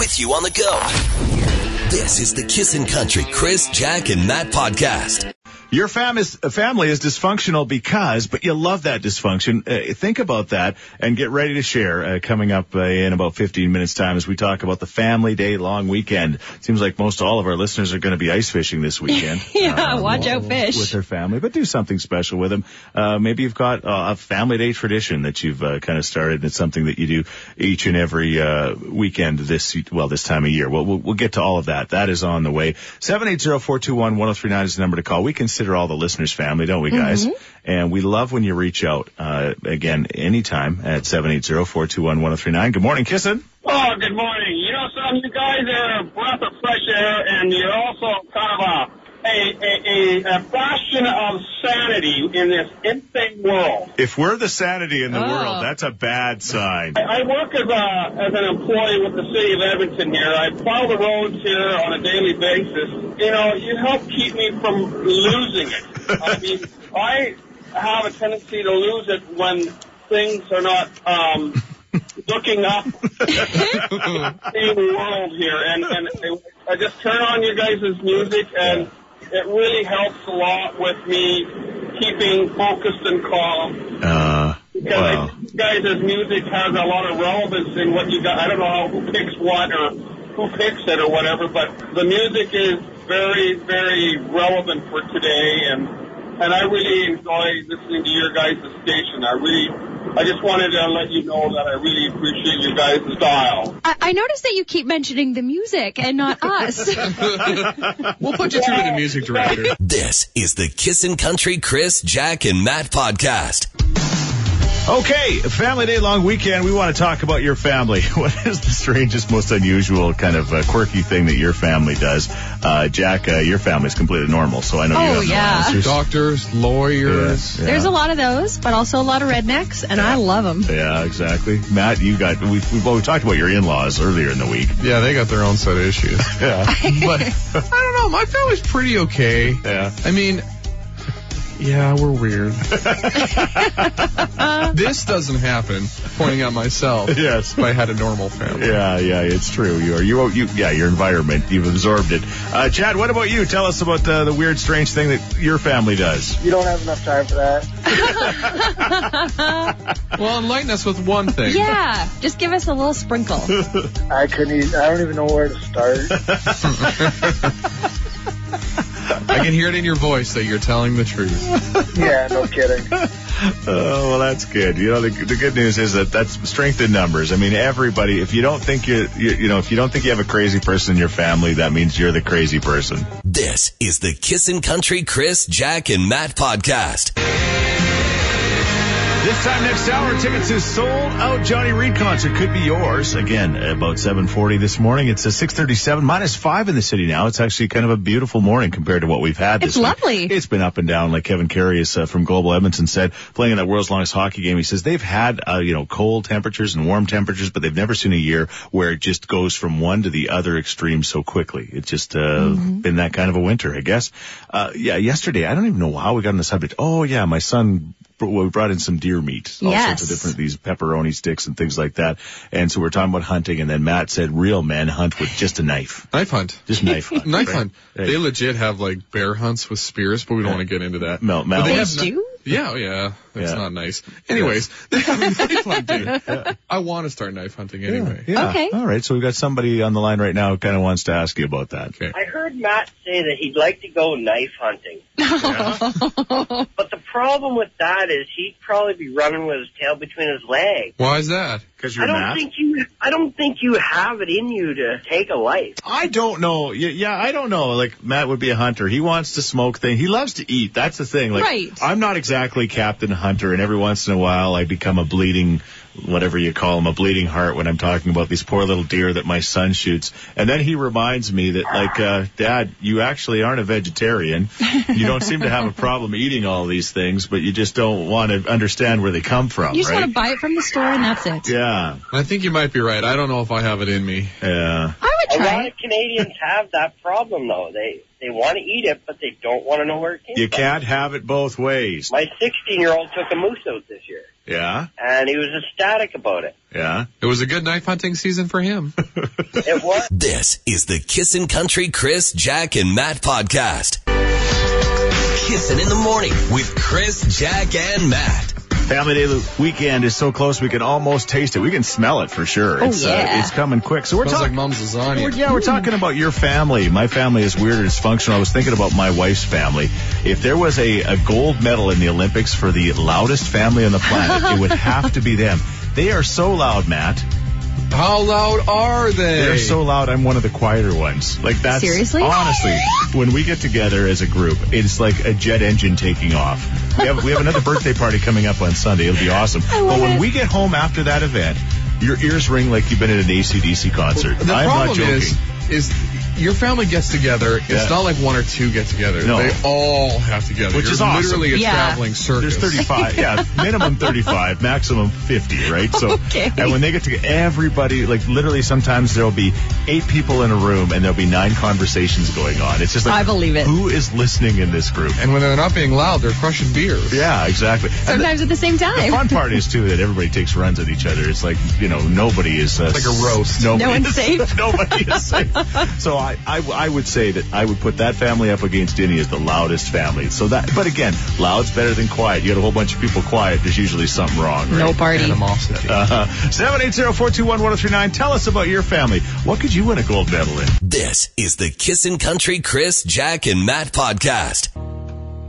with you on the go. This is the Kissin' Country Chris, Jack, and Matt podcast. Your fam is, family is dysfunctional because, but you love that dysfunction. Uh, think about that and get ready to share uh, coming up uh, in about 15 minutes time as we talk about the family day long weekend. Seems like most all of our listeners are going to be ice fishing this weekend. Yeah, Um, watch out, fish. With their family, but do something special with them. Uh, maybe you've got uh, a family day tradition that you've uh, kind of started. and It's something that you do each and every uh, weekend this, well, this time of year. Well, we'll, we'll get to all of that. That is on the way. 780-421-1039 is the number to call. We consider all the listeners family, don't we, guys? And we love when you reach out. Uh, again, anytime at 780-421-1039. Good morning, Kissin'. Oh, good morning. You know, son, you guys are a breath of fresh air, and you're also kind of a a, a, a, a bastion of sanity in this insane world. If we're the sanity in the Oh. world, that's a bad sign. I I work as a as an employee with the city of Edmonton here. I plow the roads here on a daily basis. You know, you help keep me from losing it. I mean, I have a tendency to lose it when things are not um, looking up in the world here, and and I just turn on your guys' music, and it really helps a lot with me keeping focused and calm. Uh, Because wow. I think guys' as music has a lot of relevance in what you got. I don't know how, who picks what or who picks it or whatever, but the music is very, very relevant for today, and and I really enjoy listening to your guys' station. I really, I just wanted to let you know that I really appreciate your guys' style. I, I noticed that you keep mentioning the music and not us. We'll put you through to the music director. This is the Kissin' Country Chris, Jack, and Matt podcast. Okay, family day long weekend. We want to talk about your family. What is the strangest, most unusual kind of uh, quirky thing that your family does? Uh, Jack, uh, your family is completely normal, so I know you Oh, have no yeah. answers. Doctors, lawyers. Yeah. There's a lot of those, but also a lot of rednecks, and I love them. Yeah, exactly. Matt, you got, we, we, well, we talked about your in-laws earlier in the week. Yeah, they got their own set of issues. Yeah. But I don't know. My family's pretty okay. Yeah. I mean, yeah, we're weird. this doesn't happen. Pointing out myself. Yes. If I had a normal family. Yeah, yeah, it's true. You are, you, you, yeah, your environment, you've absorbed it. Uh, Chad, what about you? Tell us about uh, the weird, strange thing that your family does. You don't have enough time for that. Well, enlighten us with one thing. Yeah, just give us a little sprinkle. I couldn't. Even, I don't even know where to start. I can hear it in your voice that you're telling the truth. yeah, no kidding. Oh, well, that's good. You know, the, the good news is that that's strength in numbers. I mean, everybody, if you don't think you, you, you know, if you don't think you have a crazy person in your family, that means you're the crazy person. This is the Kissin' Country Chris, Jack, and Matt podcast. This time next hour, tickets to sold out Johnny Reid concert could be yours. Again, about 740 this morning. It's a 637 minus five in the city now. It's actually kind of a beautiful morning compared to what we've had this It's week. lovely. It's been up and down, like Kevin Karius uh, from Global Edmonton said, playing in that world's longest hockey game. He says they've had, uh, you know, cold temperatures and warm temperatures, but they've never seen a year where it just goes from one to the other extreme so quickly. It's just, uh, Mm-hmm. been that kind of a winter, I guess. Uh, yeah, yesterday, I don't even know how we got on the subject. Oh yeah, my son br- we brought in some deer meat, all Yes. sorts of different these pepperoni sticks and things like that. And so we're talking about hunting, and then Matt said, "Real men hunt with just a knife, Knife hunt. just knife hunt." Knife right? hunt. Right. They legit have like bear hunts with spears, but we don't want to get into that. Mel- But Mel- they They have do? Yeah, oh, yeah. That's Yeah. not nice. Anyways, they have knife hunting. I want to start knife hunting anyway. Yeah. Okay. All right. So we've got somebody on the line right now who kind of wants to ask you about that. Okay. I heard Matt say that he'd like to go knife hunting. But the problem with that is he'd probably be running with his tail between his legs. Why is that? Because you're I don't think you I don't think you have it in you to take a life. I don't know. Yeah, yeah, I don't know. Like Matt would be a hunter. He wants to smoke things. He loves to eat. That's the thing. Like Right. I'm not exactly Captain Hunter, and every once in a while I become a bleeding, whatever you call him, a bleeding heart when I'm talking about these poor little deer that my son shoots. And then he reminds me that, like, uh, Dad, you actually aren't a vegetarian. You don't seem to have a problem eating all these things, but you just don't want to understand where they come from, You just right? want to buy it from the store and that's it. yeah, I think you might be right. I don't know if I have it in me. yeah. I would try. A try lot it. of Canadians have that problem though. They they want to eat it, but they don't want to know where it came You from. can't have it both ways. My 16 year old took a moose out this year. Yeah, and he was ecstatic about it. yeah. It was a good knife hunting season for him. It was. This is the Kissin' Country Chris, Jack, and Matt podcast. Kissin' in the morning with Chris, Jack, and Matt. Family Day weekend is so close we can almost taste it. We can smell it for sure. Oh, it's, uh, yeah. it's coming quick. So we're Smells like talking. mom's We're- lasagna. yeah, we're talking about your family. My family is weird and dysfunctional. I was thinking about my wife's family. If there was a, a gold medal in the Olympics for the loudest family on the planet, it would have to be them. They are so loud, Matt. How loud are they? They're so loud. I'm one of the quieter ones. Like that's Seriously? honestly, when we get together as a group, it's like a jet engine taking off. We have we have another birthday party coming up on Sunday. It'll be awesome. I love but when it. we get home after that event, your ears ring like you've been at an ACDC concert. The I'm not joking. is, is your family gets together. It's Yeah. not like one or two get together. No. They all have to together. Which You're is awesome. literally a Yeah. traveling circus. There's 35, yeah, minimum 35, maximum 50, right? So, Okay. and when they get together, everybody, like literally, sometimes there'll be eight people in a room and there'll be nine conversations going on. It's just like I believe it. Who is listening in this group? And when they're not being loud, they're crushing beers. Yeah, exactly. And the- Sometimes at the same time. The time. fun part is too that everybody takes runs at each other. It's like you know nobody is uh, like a roast. Nobody No one's is, safe. nobody is safe. So I, I I would say that I would put that family up against any as the loudest family. So that, but again, loud's better than quiet. You get a whole bunch of people quiet. There's usually something wrong. Right? No party. Animosity. Uh, 780-421-1039. Tell us about your family. What could you win a gold medal in? This is the Kissin' Country Chris, Jack, and Matt podcast.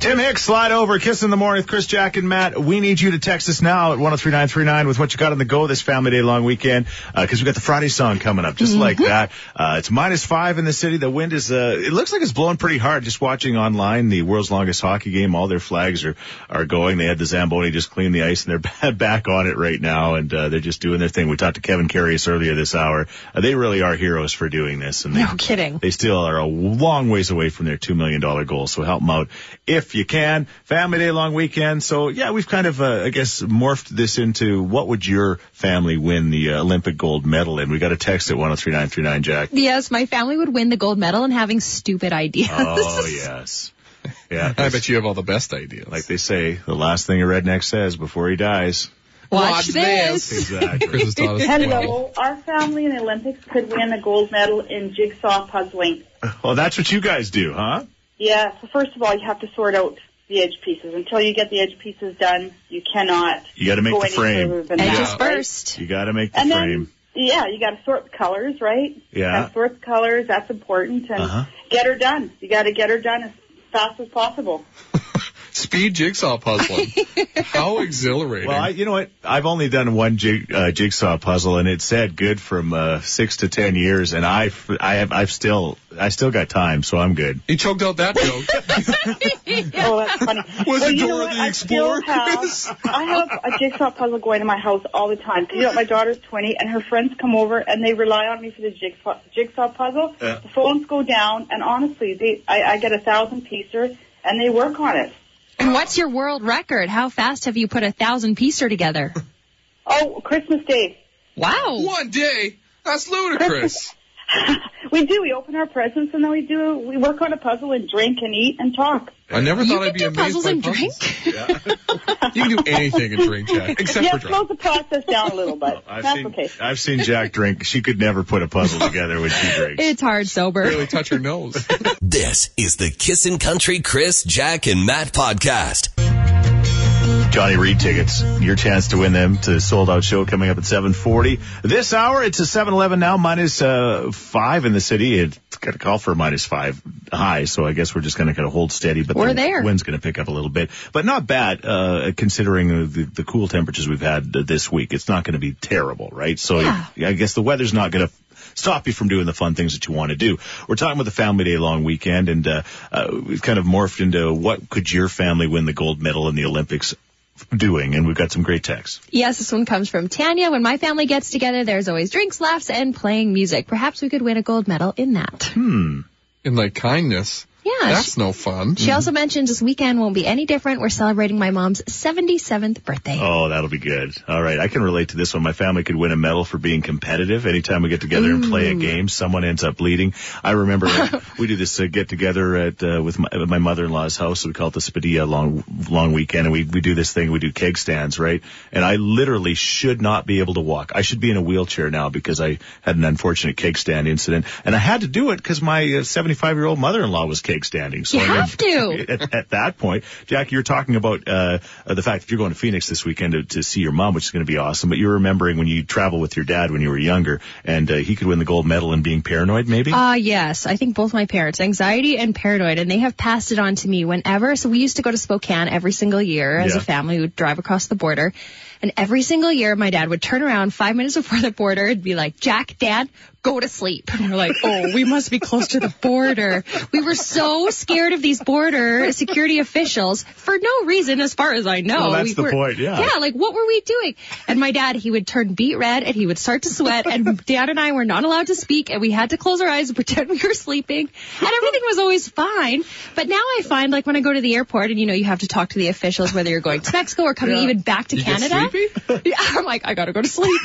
Tim Hicks, slide over. Kiss in the morning with Chris, Jack, and Matt. We need you to text us now at 103939 with what you got on the go this family day long weekend. Uh, cause we got the Friday song coming up just like that. Uh, it's minus five in the city. The wind is, uh, it looks like it's blowing pretty hard. Just watching online the world's longest hockey game. All their flags are, are going. They had the Zamboni just clean the ice and they're back on it right now. And, uh, they're just doing their thing. We talked to Kevin Karius earlier this hour. Uh, they really are heroes for doing this. And they, No kidding. they still are a long ways away from their $2 million goal. So help them out if you can. Family day long weekend. So yeah, we've kind of, uh, I guess, morphed this into what would your family win the uh, Olympic gold medal in? We got a text at 103939, Jack. Yes, my family would win the gold medal in having stupid ideas. Oh, yes. Yeah. I bet you have all the best ideas. Like they say, the last thing a redneck says before he dies. Watch, Watch this. this. Exactly. Chris has well. Hello. Our family in the Olympics could win a gold medal in jigsaw puzzling. well, that's what you guys do, huh? Yeah, so first of all, you have to sort out the edge pieces. Until you get the edge pieces done, you cannot You got to make go the frame. further than Edges that, right? first. You got to make the And frame. then, yeah, you got to sort the colors, right? Yeah. gotta sort the colors. That's important. And Uh-huh. get her done. You got to get her done as fast as possible. Speed jigsaw puzzling. How exhilarating. Well, I, you know what? I've only done one jig, uh, jigsaw puzzle, and it said good from uh, six to ten years, and I, I have, I've still, I still got time, so I'm good. he choked out that joke. Oh, that's funny. Was well, it you know Dora what? the I still have, I have a jigsaw puzzle going in my house all the time. You know, my daughter's 20 and her friends come over and they rely on me for the jigsaw, jigsaw puzzle. Yeah. The phones go down and honestly, they, I, I get a thousand piecer and they work on it. And what's your world record? How fast have you put a thousand piecer together? Oh, Christmas Day. Wow. One day. That's ludicrous. we do. We open our presents and then we do, we work on a puzzle and drink and eat and talk. I never thought can I'd be do amazed puzzles by and puzzles. drink. You can do anything and drink, Jack, except Yeah, for it slows the process down a little bit. I've That's seen, okay. I've seen Jack drink. She could never put a puzzle together when she drinks. It's hard sober. Really touch her nose. This is the Kissin' Country Chris, Jack, and Matt podcast. Johnny Reid tickets. Your chance to win them to sold out show coming up at 740. This hour, it's a 7-Eleven now, minus, uh, five in the city. It's got a call for a minus five high, so I guess we're just gonna kind of hold steady, but We're the there. wind's gonna pick up a little bit. But not bad, uh, considering the, the cool temperatures we've had this week. It's not gonna be terrible, right? So Yeah. I guess the weather's not gonna stop you from doing the fun things that you want to do. We're talking about the family day long weekend and, uh, uh, we've kind of morphed into what could your family win the gold medal in the Olympics doing? And we've got some great texts. Yes, this one comes from Tanya. When my family gets together, there's always drinks, laughs, and playing music. Perhaps we could win a gold medal in that. Hmm. In like kindness. Yeah. That's she, no fun. she also mentions this weekend won't be any different. We're celebrating my mom's 77th birthday. Oh, that'll be good. All right. I can relate to this one. My family could win a medal for being competitive. Anytime we get together and play a game, someone ends up leading. I remember we do this uh, get together at, uh, with my, at my mother-in-law's house. We call it the Spadilla long, long weekend. And we, we do this thing. We do keg stands, right? And I literally should not be able to walk. I should be in a wheelchair now because I had an unfortunate keg stand incident. And I had to do it because my 75 year old mother-in-law was keg standing. So You I mean, have to. at, at that point, Jack, you're talking about uh, uh, the fact that you're going to Phoenix this weekend to, to see your mom, which is going to be awesome. But you're remembering when you traveled with your dad when you were younger, and uh, he could win the gold medal in being paranoid, maybe. Ah, yes. I think both my parents, anxiety and paranoid, and they have passed it on to me whenever. So we used to go to Spokane every single year as Yeah. a family. We would drive across the border. And every single year, my dad would turn around five minutes before the border and be like, Jack, Dad, go to sleep. And we're like, oh, we must be close to the border. We were so scared of these border security officials for no reason, as far as I know. Well, that's We the were- point, yeah. Yeah, like what were we doing? And my dad, he would turn beet red and he would start to sweat and dad and I were not allowed to speak and we had to close our eyes and pretend we were sleeping and everything was always fine. But now I find like when I go to the airport and you know you have to talk to the officials whether you're going to Mexico or coming even back to You Canada. sleepy? Yeah, I'm like, I gotta go to sleep.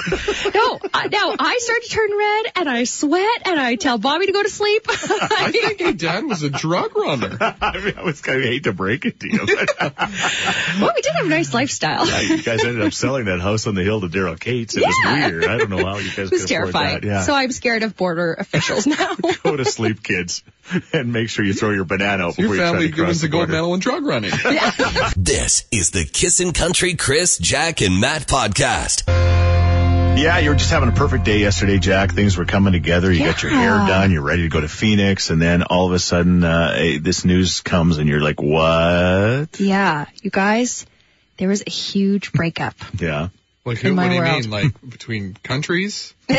no, I, now I start to turn red and I sweat and I tell Bobby to go to sleep. I think your dad was a drug runner. I mean, I was kind of hate to break it to you. well, we did have a nice lifestyle. uh, you guys ended up selling that house on the hill to Daryl Katz. It was weird. I don't know how you guys It was could terrifying. that. Yeah. So I'm scared of border officials now. Go to sleep, kids, and make sure you throw your banana out Your before you try to cross wins the the gold medal in drug running. This is the Kissin' Country Chris, Jack, and Matt podcast. Yeah, you were just having a perfect day yesterday, Jack. Things were coming together. You got your hair done. You're ready to go to Phoenix, and then all of a sudden, uh, this news comes, and you're like, "What?" Yeah, you guys, there was a huge breakup. Yeah. Like who? In my What do you world. mean? Like between countries?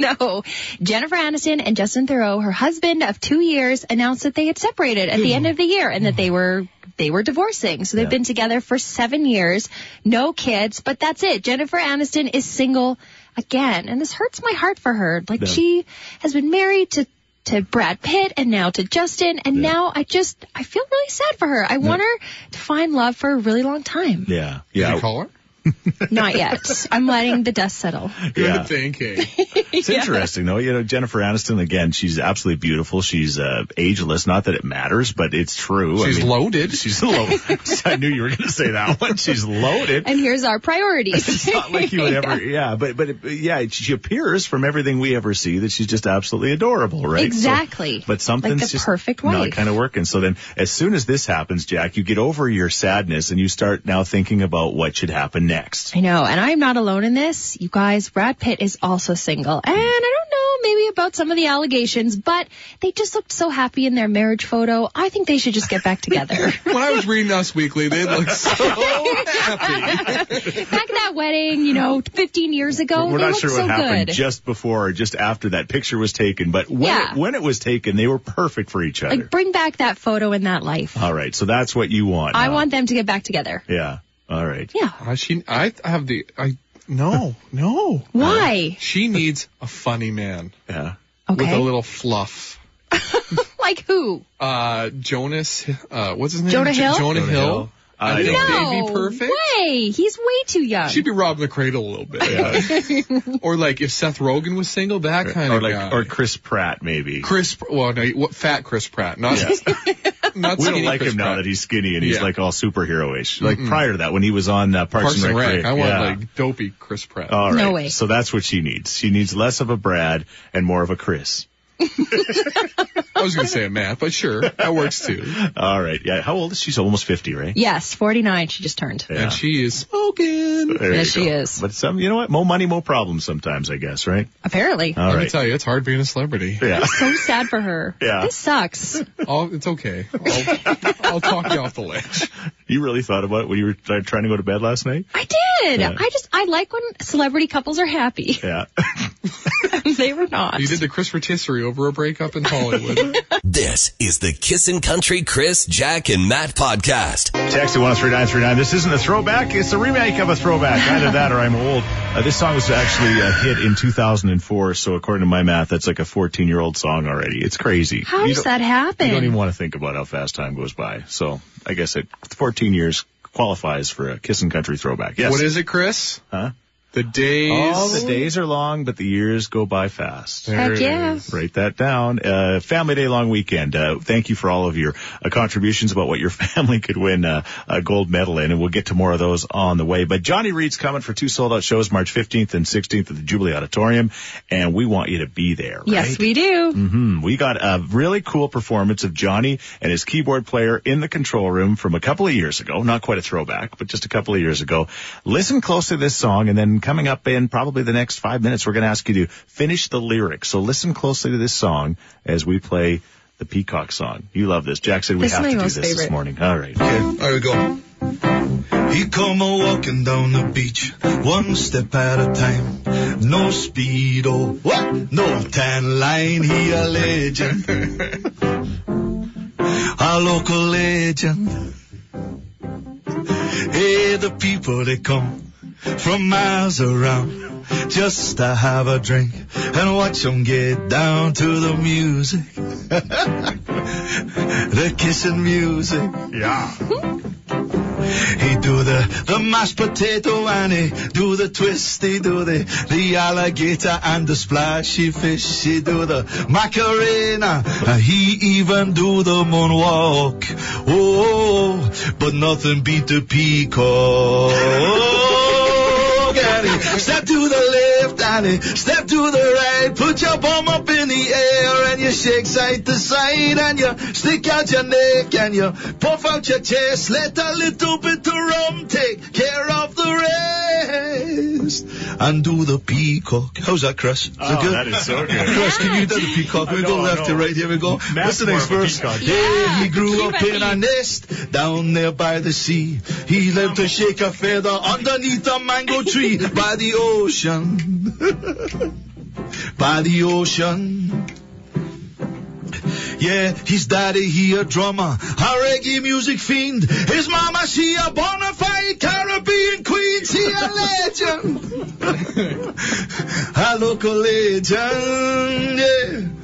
no, Jennifer Aniston and Justin Theroux, her husband of two years, announced that they had separated at the end of the year and that they were they were divorcing. So they've Yeah. been together for seven years, no kids, but that's it. Jennifer Aniston is single again, and this hurts my heart for her. Like Yeah. she has been married to. To Brad Pitt and now to Justin and Yeah. now I just I feel really sad for her. I want her to find love for a really long time. Yeah. Did Yeah. you call her? Not yet. I'm letting the dust settle. Good Yeah. thinking. It's interesting though. You know, Jennifer Aniston again. She's absolutely beautiful. She's uh, ageless. Not that it matters, but it's true. She's I mean, loaded. She's loaded. I knew you were going to say that one. She's loaded. And here's our priorities. It's not like you would ever, yeah, but but it- yeah, she appears from everything we ever see that she's just absolutely adorable, right? So- Exactly. but something's Like the just perfect not kind of working. So then, as soon as this happens, Jack, you get over your sadness and you start now thinking about what should happen next. I know, and I'm not alone in this. You guys, Brad Pitt is also single. And I don't know, maybe about some of the allegations, but they just looked so happy in their marriage photo. I think they should just get back together. when I was reading Us Weekly, they looked so happy. back at that wedding, you know, 15 years ago, We're they not looked sure what so happened good. just before or just after that picture was taken, but when, Yeah. it, when it was taken, they were perfect for each other. like, bring back that photo in that life. All right, so that's what you want. I now. want them to get back together. Yeah. All right. Yeah. Uh, she, I have the, I, no, no. Why? She needs a funny man Yeah. Okay. with a little fluff. like who? Uh, Jonas, uh, what's his name? Jonah Jo- Hill? Jonah, Jonah Hill. Hill. I I think don't- they'd No be perfect. way. He's way too young. She'd be robbing the cradle a little bit. or like if Seth Rogen was single, that kind Or of like, guy. or Chris Pratt maybe. Chris, well, no, what, fat Chris Pratt, not, not We don't like Chris him now that he's skinny and he's Yeah. like all superhero-ish. Like prior to that, when he was on uh, Parks, Parks and Rec. I want Yeah. like dopey Chris Pratt. All right. No way. So that's what she needs. She needs less of a Brad and more of a Chris. I was going to say a Matt, but sure, that works too. All right. Yeah. How old is she? She's almost 50, right? yes, 49 she just turned. Yeah. And she is smoking. There Yes, she is. But some, you know what? More money, more problems sometimes, I guess, right? Apparently. All Let me right. tell you, it's hard being a celebrity. Yeah. so sad for her. Yeah. This sucks. I'll, it's okay. I'll, I'll talk you off the ledge. You really thought about it when you were trying to go to bed last night? I did. Yeah. I just I like when celebrity couples are happy. Yeah. they were not. You did the Chris rotisserie over a breakup in Hollywood. This is the Kissin' Country Chris, Jack, and Matt podcast. Text at 103939. This isn't a throwback. It's a remake of a throwback. Either that or I'm old. Uh, this song was actually a hit in 2004, so according to my math, that's like a 14 year old song already. It's crazy. How You does don't- that happen? You don't even want to think about how fast time goes by. So I guess it 14 years qualifies for a Kissin' Country throwback. Yes. What is it, Chris? Huh? The days. All the days are long, but the years go by fast. Heck it yeah. Write that down. Uh, family day long weekend. Uh, thank you for all of your uh, contributions about what your family could win uh, a gold medal in, and we'll get to more of those on the way. But Johnny Reid's coming for two sold out shows, March 15th and 16th at the Jubilee Auditorium, and we want you to be there. Yes, we do. hmm We got a really cool performance of Johnny and his keyboard player in the control room from a couple of years ago. Not quite a throwback, but just a couple of years ago. Listen close to this song and then coming up in probably the next five minutes, we're going to ask you to finish the lyrics. So listen closely to this song as we play the Peacock song. You love this. Jack said we This is have my to do most this this morning. All right. There we go. He come a walking down the beach, one step at a time. No speed, oh, what? No tan line, he a legend. a local legend. Hey, the people they come from miles around just to have a drink and watch them get down to the music. the kissing music. Yeah. He do the, the mashed potato and he do the twist, he do the, the alligator and the splashy fish, he do the macarena, he even do the moonwalk. Oh, but nothing beat the peacock. He step to the left step to the right. Put your bum up in the air and you shake side to side and you stick out your neck and you puff out your chest. Let a little bit of rum take care of the rest. And do the peacock. How's that, Chris? Is Oh, it good? that is so good. Chris, can you do the peacock? We go left to right. Here we go. Matt's What's the next more of a verse? peacock. Yeah, he grew up in a nest down there by the sea. He lived to shake a feather underneath a mango tree by the ocean. by the ocean. Yeah, his daddy, he a drummer, a reggae music fiend. His mama, she a bona fide Caribbean queen. She a legend. a local legend, yeah.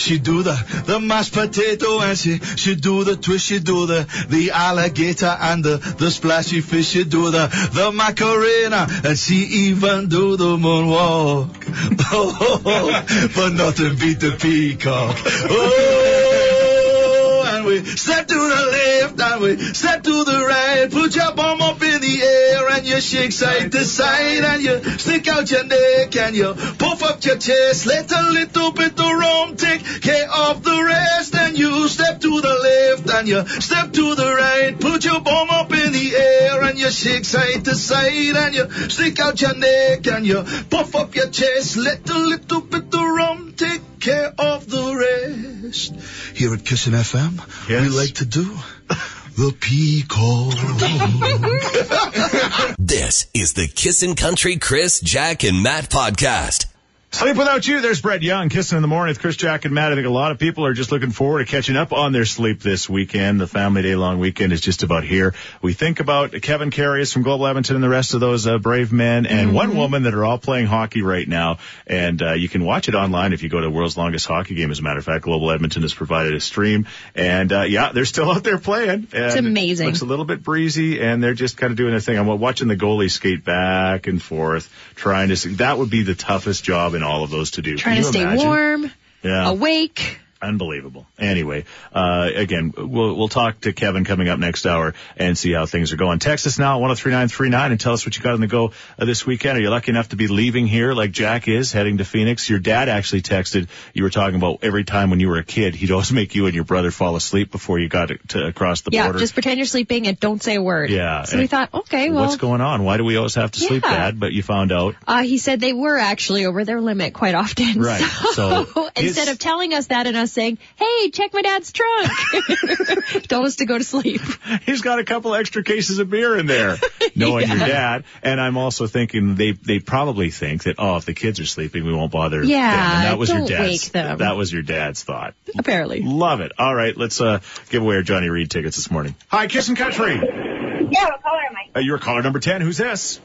She do the, the mashed potato and she, she do the twist, she do the, the alligator and the, the splashy fish, she do the, the macarena and she even do the moonwalk. Oh, but nothing beat the peacock. Oh, and we step to the left and we step to the right. Put your bum up in the air and you shake side to side and you stick out your neck and you puff up your chest. Let a little bit of rum take care of the rest. And you step to the left and you step to the right. Put your bum up in the air and you shake side to side and you stick out your neck and you puff up your chest. Let a little bit of rum take care of the rest. Here at Kissin' FM, Yes. we like to do the peacock. This is the Kissin' Country Chris, Jack, and Matt podcast. Sleep Without You. There's Brett Young, Kissing in the Morning with Chris, Jack, and Matt. I think a lot of people are just looking forward to catching up on their sleep this weekend. The family day long weekend is just about here. We think about Kevin Karius from Global Edmonton and the rest of those uh, brave men and one woman that are all playing hockey right now. And uh, you can watch it online if you go to World's Longest Hockey Game. As a matter of fact, Global Edmonton has provided a stream. And uh, yeah, they're still out there playing. It's amazing. It looks a little bit breezy, and they're just kind of doing their thing. I'm watching the goalie skate back and forth, trying to. See, that would be the toughest job in all of those to do. Trying to stay imagine? warm, Yeah. awake. Unbelievable. Anyway, uh, again, we'll, we'll talk to Kevin coming up next hour and see how things are going. Text us now at 103939 and tell us what you got on the go uh, this weekend. Are you lucky enough to be leaving here like Jack is, heading to Phoenix? Your dad actually texted, you were talking about every time when you were a kid, he'd always make you and your brother fall asleep before you got to, across the Yeah, border. just pretend you're sleeping and don't say a word. Yeah, So we thought, okay, well, What's going on? Why do we always have to sleep, Dad? But you found out. uh, he said they were actually over their limit quite often. Right, so instead of telling us that and us saying, hey, check my dad's trunk, told us to go to sleep. He's got a couple extra cases of beer in there, knowing your dad. And I'm also thinking they they probably think that oh, if the kids are sleeping, we won't bother Yeah, them. And that was your don't dad's wake them. that was your dad's thought. Apparently. Love it. All right, let's uh give away our Johnny Reid tickets this morning. Hi, Kissin' Country. Yeah, what color am I? Uh, you're caller number ten. Who's this?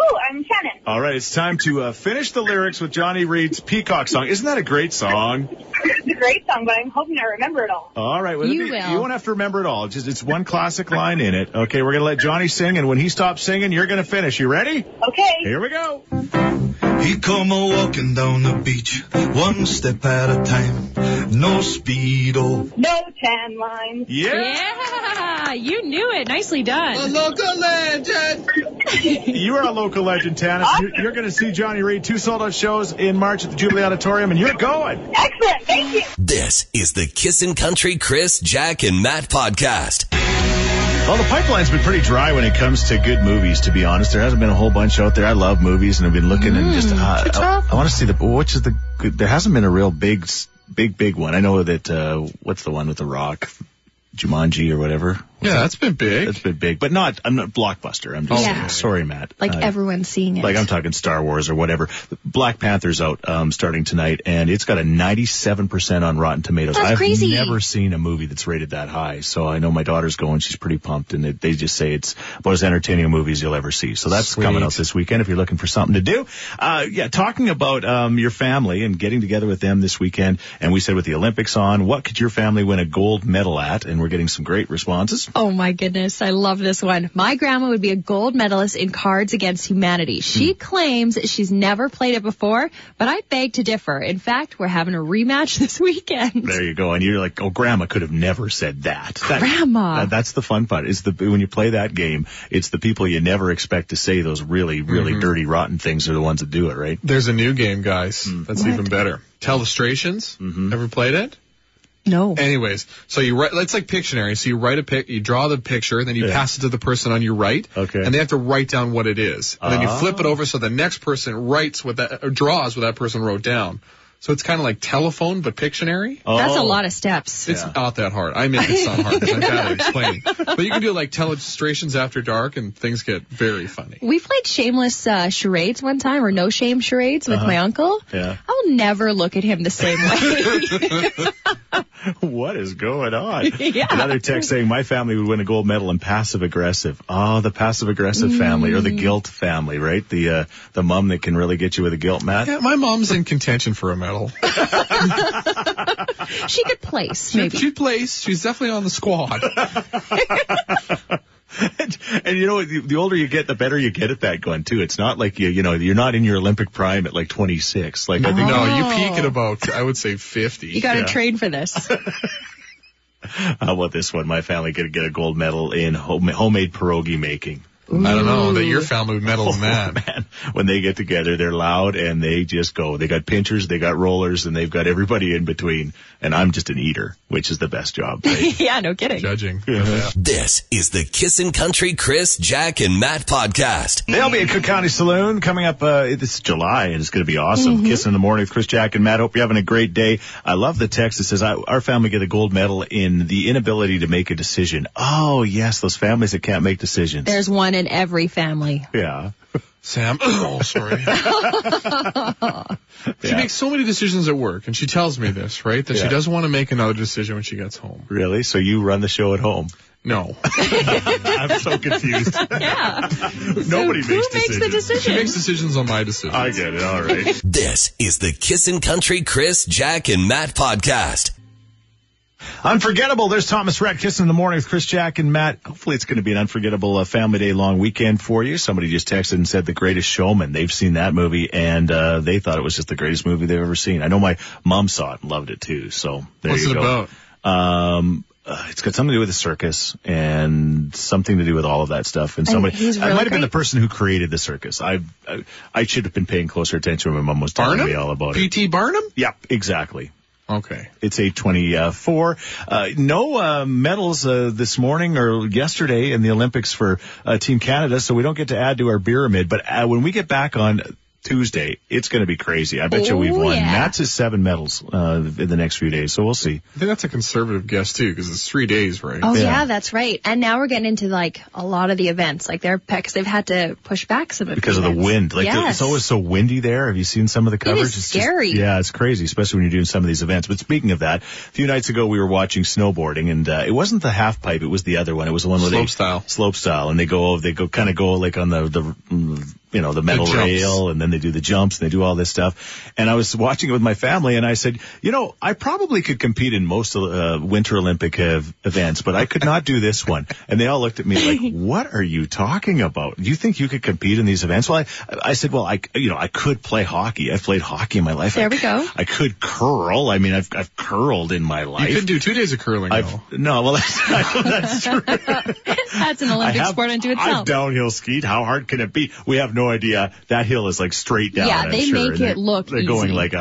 Oh, I'm Shannon. All right, it's time to uh, finish the lyrics with Johnny Reid's Peacock song. Isn't that a great song? It's a great song, but I'm hoping I remember it all. All right, well, You it'll be- will. You won't have to remember it all. Just it's one classic line in it. Okay, we're gonna let Johnny sing, and when he stops singing, you're gonna finish. You ready? Okay. Here we go. He come a walking down the beach, one step at a time, no speedo. Oh. No tan lines. Yeah. Yeah, you knew it. Nicely done. A local legend. You are a local legend, Tanis. You're, you're going to see Johnny Reid two sold out shows in March at the Jubilee Auditorium, and you're going. Excellent. Thank you. This is the Kissin' Country Chris, Jack, and Matt podcast. Well, the pipeline's been pretty dry when it comes to good movies, to be honest. There hasn't been a whole bunch out there. I love movies, and I've been looking and just, uh, I, I want to see the, which is the, good, there hasn't been a real big, big, big one. I know that, uh, what's the one with The Rock? Jumanji or whatever. Yeah, that's been big. That's been big, but not, I'm not blockbuster. I'm just Yeah. Sorry, Matt. Like Uh, everyone's seeing it. Like I'm talking Star Wars or whatever. Black Panther's out um, starting tonight, and it's got a 97% on Rotten Tomatoes. That's I've crazy. never seen a movie that's rated that high, so I know my daughter's going. She's pretty pumped, and it, they just say it's about as entertaining a movie as you'll ever see. So that's Sweet. coming out this weekend if you're looking for something to do. Uh, yeah, talking about um, your family and getting together with them this weekend, and we said with the Olympics on, what could your family win a gold medal at? And we're getting some great responses. Oh my goodness, I love this one. My grandma would be a gold medalist in Cards Against Humanity. She claims she's never played it before, but I beg to differ. In fact, we're having a rematch this weekend. There you go. And you're like, oh, grandma could have never said that. That- Grandma. that- that's the fun part is the, when you play that game, it's the people you never expect to say those really, really Mm-hmm. dirty, rotten things are the ones that do it, right? There's a new game, guys. Hmm. That's even better. Telestrations. Mm-hmm. Ever played it? No. Anyways, so you write, it's like Pictionary. So you write a pic, you draw the picture, then you Yeah. pass it to the person on your right. Okay. And they have to write down what it is. And then you Ah. flip it over so the next person writes what that, or draws what that person wrote down. So it's kind of like telephone, but Pictionary. That's a Oh. lot of steps. It's not that hard. I make it sound hard because I'm bad at explaining. But you can do like telestrations after dark and things get very funny. We played shameless uh, charades one time, or no shame charades with my uncle. Uh-huh. Yeah. I'll never look at him the same way. what is going on? Yeah. Another text saying my family would win a gold medal in passive aggressive. Oh, the passive aggressive family or the Mm. guilt family, right? The, uh, the mom that can really get you with a guilt, Matt. Yeah, my mom's in contention for a medal. she could place, maybe. She plays. She's definitely on the squad. And you know, the, the older you get, the better you get at that gun too. It's not like you, you know, you're not in your Olympic prime at like 26. Like I think, No, you peak at about, I would say 50. You got to Yeah. train for this. how about this one? My family could get a gold medal in home, homemade pierogi making. I don't know that your family would medal in that. Man, when they get together, they're loud and they just go. They got pinchers, they got rollers, and they've got everybody in between. And I'm just an eater, which is the best job. right? yeah, no kidding. Judging. This is the Kissin' Country Chris, Jack, and Matt podcast. They'll be at Cook County Saloon coming up. Uh, this July, and it's going to be awesome. Kiss in the morning with Chris, Jack, and Matt. Hope you're having a great day. I love the text that says I, our family get a gold medal in the inability to make a decision. Oh yes, those families that can't make decisions. There's one in every family. yeah. Sam, oh, sorry. She Yeah. makes so many decisions at work, and she tells me this, right? That Yeah. she doesn't want to make another decision when she gets home. Really? So you run the show at home? No. I'm so confused. Yeah. Nobody Who makes makes the decisions. She decision? makes decisions on my decisions. I get it. All right. This is the Kissin' Country Chris, Jack, and Matt podcast. Unforgettable. There's Thomas Rhett kissing in the morning with Chris Jack and Matt. Hopefully it's going to be an unforgettable uh, family day long weekend for you. Somebody just texted and said The Greatest Showman. They've seen that movie and uh, they thought it was just the greatest movie they've ever seen. I know my mom saw it and loved it too. So there What's you it go. about? Um, uh, it's got something to do with the circus and something to do with all of that stuff. And somebody, he's I might have been the person who created the circus. I, I, I should have been paying closer attention when my mom was telling Barnum? me all about it. P.T. Barnum? Yep, exactly. Okay. It's 824. Uh, no uh, medals uh, this morning or yesterday in the Olympics for uh, Team Canada, so we don't get to add to our pyramid. But uh, when we get back on Tuesday, it's going to be crazy. I bet you we've Oh, won. yeah. Matt's is seven medals uh, in the next few days, so we'll see. I think that's a conservative guess, too, because it's three days, right? Oh Yeah. yeah. that's right. And now we're getting into like a lot of the events. Like they're because they've had to push back some of Because of the wind, like the- it's always so windy there. Have you seen some of the coverage? is It's just- scary. yeah, it's crazy, especially when you're doing some of these events. But speaking of that, a few nights ago we were watching snowboarding, and uh, it wasn't the half pipe; it was the other one. It was the one where they Slope style. slope style, and they go, they go, kind of go like on the the you know, the metal jumps. rail and then they do the jumps and they do all this stuff. And I was watching it with my family and I said, you know, I probably could compete in most uh, Winter Olympic ev- events, but I could not do this one. And they all looked at me like, what are you talking about? Do you think you could compete in these events? Well, I, I said, well, I, you know, I could play hockey. I've played hockey in my life. There I, we go. I could curl. I mean, I've, I've curled in my life. You could do two days of curling, I've, no, well, that's, that's true. That's an Olympic have- sport unto itself. I've itself. downhill skied. How hard can it be? We have no idea. That hill is like straight down. Yeah, I'm they sure, make it look They're going easy. like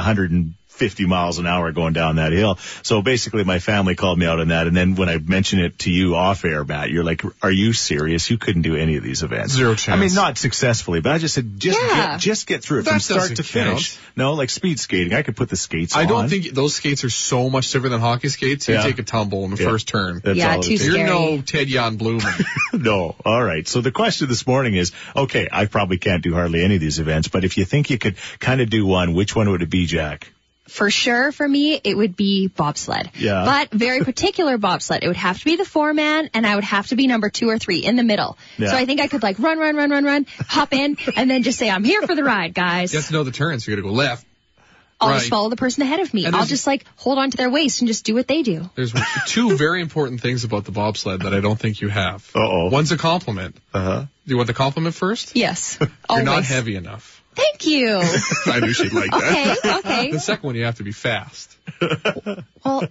150 miles an hour going down that hill. So basically, my family called me out on that. And then when I mentioned it to you off air, Matt, you're like, "Are you serious? You couldn't do any of these events." Zero chance. I mean, not successfully, but I just said, just Yeah. get, just get through it That from start to finish. count. No, like speed skating, I could put the skates I on. don't think those skates are so much different than hockey skates. You Yeah. take a tumble in the Yeah. first turn. That's Yeah, all too is. You're no Ted Jan Bloemen. no. All right. So the question this morning is, okay, I probably can't do hardly any of these events, but if you think you could kind of do one, which one would it be, Jack? For sure, for me, it would be bobsled. Yeah. But very particular bobsled. It would have to be the four man, and I would have to be number two or three in the middle. Yeah. So I think I could like run, run, run, run, run, hop in, and then just say, I'm here for the ride, guys. you have to know the turns. You got to go left. I'll right. just follow the person ahead of me. I'll just like hold on to their waist and just do what they do. There's two very important things about the bobsled that I don't think you have. Uh-oh. One's a compliment. Uh huh. Do you want the compliment first? Yes. You're Always. not heavy enough. Thank you. I knew she'd like that. Okay, okay. The second one, you have to be fast. Well,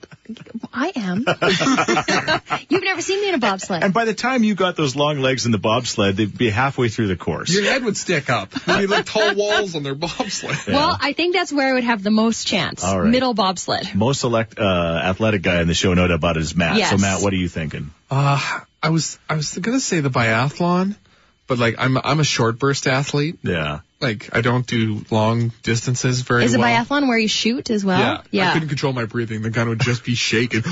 I am. You've never seen me in a bobsled. And by the time you got those long legs in the bobsled, they'd be halfway through the course. Your head would stick up. There'd be like tall walls on their bobsled. Well, I think that's where I would have the most chance. All right. Middle bobsled. Most elect, uh, athletic guy in the show, no doubt about it, is Matt. Yes. So Matt, what are you thinking? Uh, I was I was gonna say the biathlon, but like I'm I'm a short burst athlete. Yeah. Like I don't do long distances very well. Is a well. biathlon where you shoot as well? Yeah, yeah. I couldn't control my breathing. The gun would just be shaking. so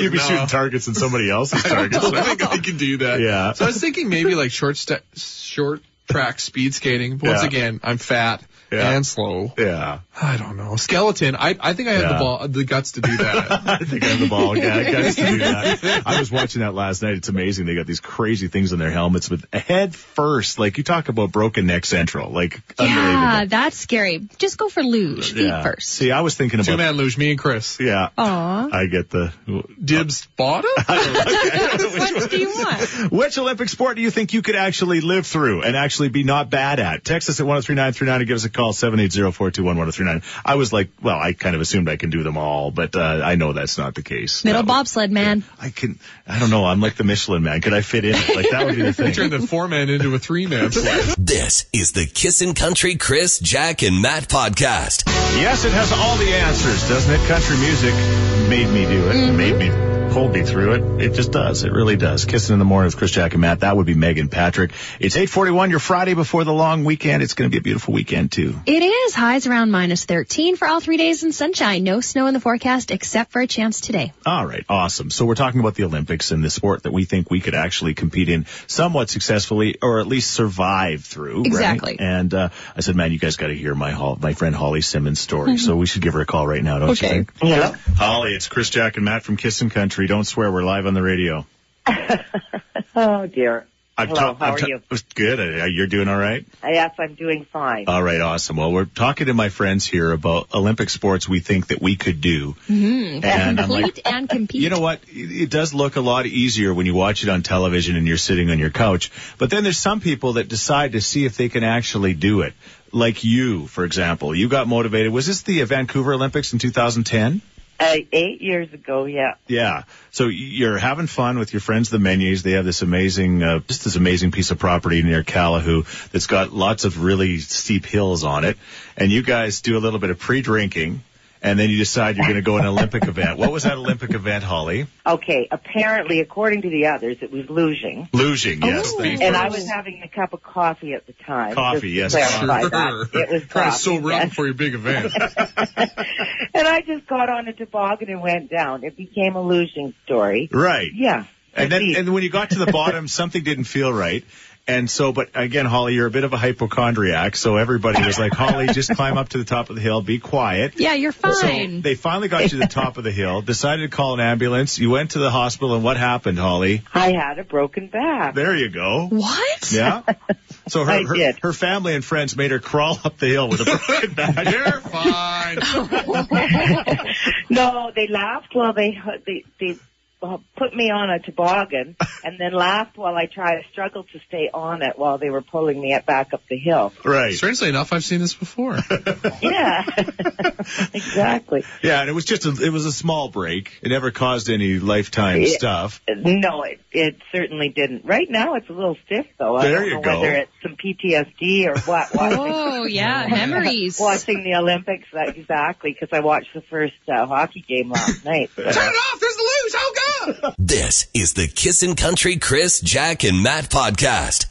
You'd be no. shooting targets and somebody else's I targets. don't think I can do that. Yeah. So I was thinking maybe like short st- short track speed skating. But once Yeah. again, I'm fat Yeah. and slow. yeah. I don't know. Skeleton. I I think I have Yeah. the ball the guts to do that. I think I have the ball. Yeah, guys to do that. I was watching that last night. It's amazing. They got these crazy things on their helmets with head first. Like you talk about broken neck central. Like Yeah, that's scary. Just go for luge. Feet Yeah. first. See, I was thinking about Two about. man luge. Me and Chris. Yeah. Aw. I get the. Dibs bottom. What do you want? Which Olympic sport do you think you could actually live through and actually be not bad at? Text us at 103939 and give us a call, 780-421-1039. I was like, well, I kind of assumed I can do them all, but uh, I know that's not the case. Middle No. bobsled, man. I can, I don't know, I'm like the Michelin man. Could I fit in? Like that would be the thing. Turn the four man into a three man sled. This is the Kissin' Country Chris, Jack, and Matt podcast. Yes, it has all the answers, doesn't it? Country music made me do it, Mm-hmm. made me pulled me through it. It just does. It really does. Kissing in the morning with Chris Jack and Matt. That would be Meghan Patrick. It's 841, your Friday before the long weekend. It's going to be a beautiful weekend too. It is. Highs around minus 13 for all three days in sunshine. No snow in the forecast except for a chance today. All right, awesome. So we're talking about the Olympics and the sport that we think we could actually compete in somewhat successfully, or at least survive through. right? Exactly. And uh, I said, man, you guys got to hear my Hol- my friend Holly Simmons' story. so we should give her a call right now, don't Okay. you think? Yeah. Holly, it's Chris Jack and Matt from Kissin' Country. Don't swear, we're live on the radio. Oh dear. I'm Hello, ta- how I'm are you? Good. Uh, You're doing all right. Yes, I'm doing fine. All right, awesome. Well, we're talking to my friends here about Olympic sports we think that we could do. Mm-hmm. And I'm like, and compete. You know what? It it does look a lot easier when you watch it on television and you're sitting on your couch. But then there's some people that decide to see if they can actually do it. Like you, for example. You got motivated. Was this the Vancouver Olympics in 2010? Uh, eight years ago, yeah. Yeah. So you're having fun with your friends, the Menus. They have this amazing, uh, just this amazing piece of property near Calahoo that's got lots of really steep hills on it. And you guys do a little bit of pre-drinking and then you decide you're going to go to an Olympic event. What was that Olympic event, Holly? Okay, apparently, according to the others, it was luging. Luging, yes. Oh. And. I was having a cup of coffee at the time. Coffee, just to yes. clarify Sure. that. It was Trying to coffee, sober up yes. before your big event. and I just got on a toboggan and went down. It became a luging story. Right. Yeah. And then, indeed. and when you got to the bottom, something didn't feel right. And so, but again, Holly, you're a bit of a hypochondriac, so everybody was like, Holly, just climb up to the top of the hill, be quiet. Yeah, you're fine. So fine. they finally got you to the top of the hill, decided to call an ambulance. You went to the hospital, and what happened, Holly? I had a broken back. There you go. what? Yeah. So her, her, her family and friends made her crawl up the hill with a broken back. You're fine. No, they laughed while they they they put me on a toboggan, and then laughed while I tried struggled to stay on it while they were pulling me back up the hill. Right. Strangely enough, I've seen this before. Yeah, exactly. Yeah, and it was just a, it was a small break. It never caused any lifetime Yeah. stuff. No, it it certainly didn't. Right now, it's a little stiff though. I There don't you know go. whether it's some PTSD or what. Oh, yeah, memories. watching the Olympics, that, exactly, because I watched the first uh, hockey game last night. Turn it off. There's the luge. Oh God. This is the Kissin' Country Chris, Jack, and Matt podcast.